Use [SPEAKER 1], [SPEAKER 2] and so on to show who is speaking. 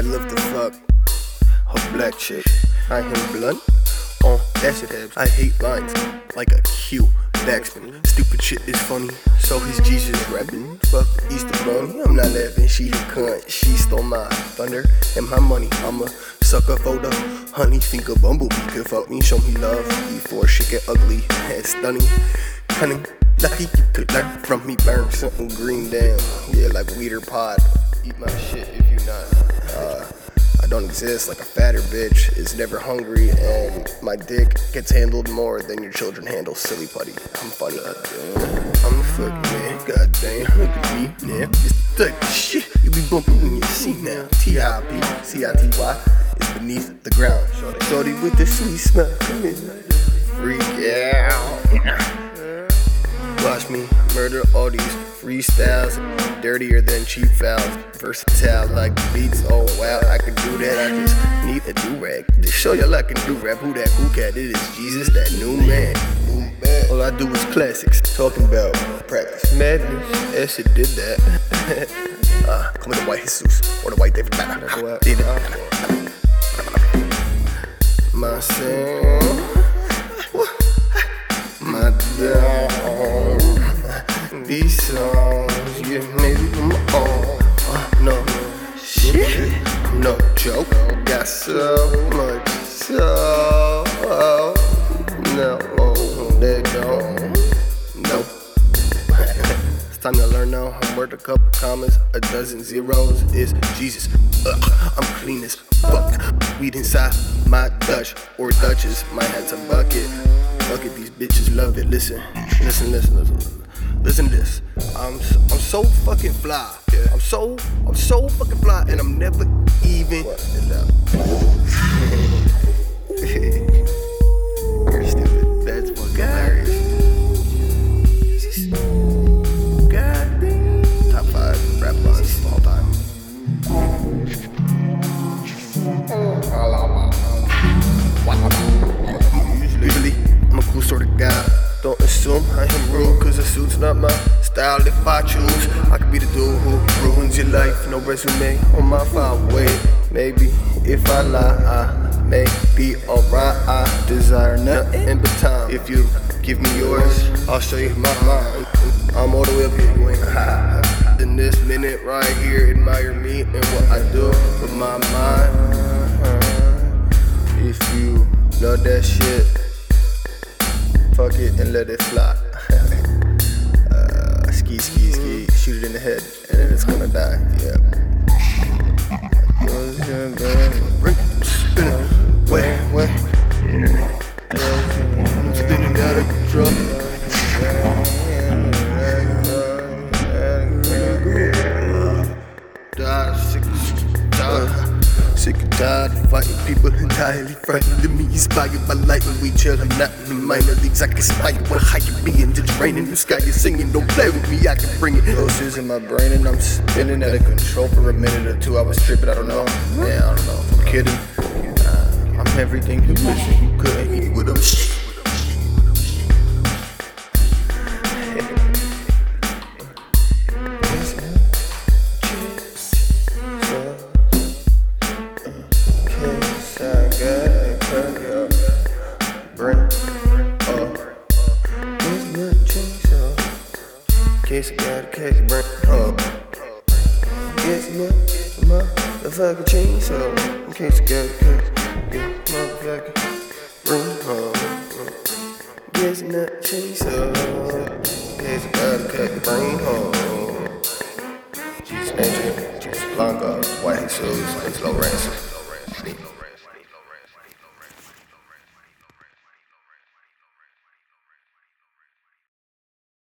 [SPEAKER 1] love to fuck a black chick. I him blunt Oh, that shit happens. I hate lines like a cute backspin. Stupid shit is funny, so he's Jesus rapping. Fuck the Easter bunny. I'm not laughing, she a cunt. She stole my thunder and my money. I'm a sucker for the honey. Think a bumblebee could fuck me, show me love before shit get ugly. Head stunning, cunning. Lucky you could learn from me, burn something green down. Yeah, like weeder pot. Eat my shit if you not. Uh, I don't exist like a fatter bitch is never hungry, and my dick gets handled more than your children handle silly putty. I'm funny. I'm fucking man. Goddamn, look at me now. Type of shit you be bumping when you see now. T-I-P, C-I-T-Y is beneath the ground. Shorty with the sweet smile, come in. Freak out. Watch me murder all these freestyles, dirtier than cheap fouls. Versatile like beats, oh wow, I can do that. I just need a do rag to show y'all I can do rap. Who that cool cat? It is Jesus, that new man. All I do is classics, talking about practice madness. That shit did that. uh, call me the white Jesus or the white David Banner. My son, my dog. These songs, yeah, maybe I'm on. No shit, no joke. Got so much so. No, they don't. Nope. It's time to learn now. I'm worth a couple commas, a dozen zeros. Is Jesus. Ugh, I'm clean as fuck. Weed inside my Dutch or Dutches. My head's a bucket. Bucket, these bitches love it. Listen, listen, listen, listen. Listen to this. I'm I'm so fucking fly. I'm so I'm so fucking fly, and I'm never even. You're stupid. That's fucking hilarious. God damn. Top five rap lines of all time. Usually, I'm a cool sort of guy. Don't assume I am not my style if I choose. I could be the dude who ruins your life. No resume on my file. Wait, maybe if I lie, I may be alright. I desire nothing but time. If you give me yours, I'll show you my mind. I'm all the way up here. In this minute right here, admire me and what I do with my mind. If you love that shit, fuck it and let it fly. Ski, ski, ski, shoot it in the head, and then it's gonna die. Yeah. Spinning, wait, wait. I'm spinning out of control. Tired of fighting people entirely frightened of me. Inspired by light when we chill. I'm not in the minor leagues. I can smile when higher being just raining. In the sky is singing. Don't play with me. I can bring it. Doses in my brain and I'm spinning out of control for a minute or two. I was tripping. I don't know. Yeah, I don't know. if I'm kidding. Uh, I'm everything you wish you could. Eat with them. Case I got a case, burn up. Get my motherfucking chainsaw. In case I got a case, get motherfucking bring home. Get nut chainsaw. Case I got a case, bring home. Jesus Angel, Jesus Blanca, White Jesus, Low Ransom.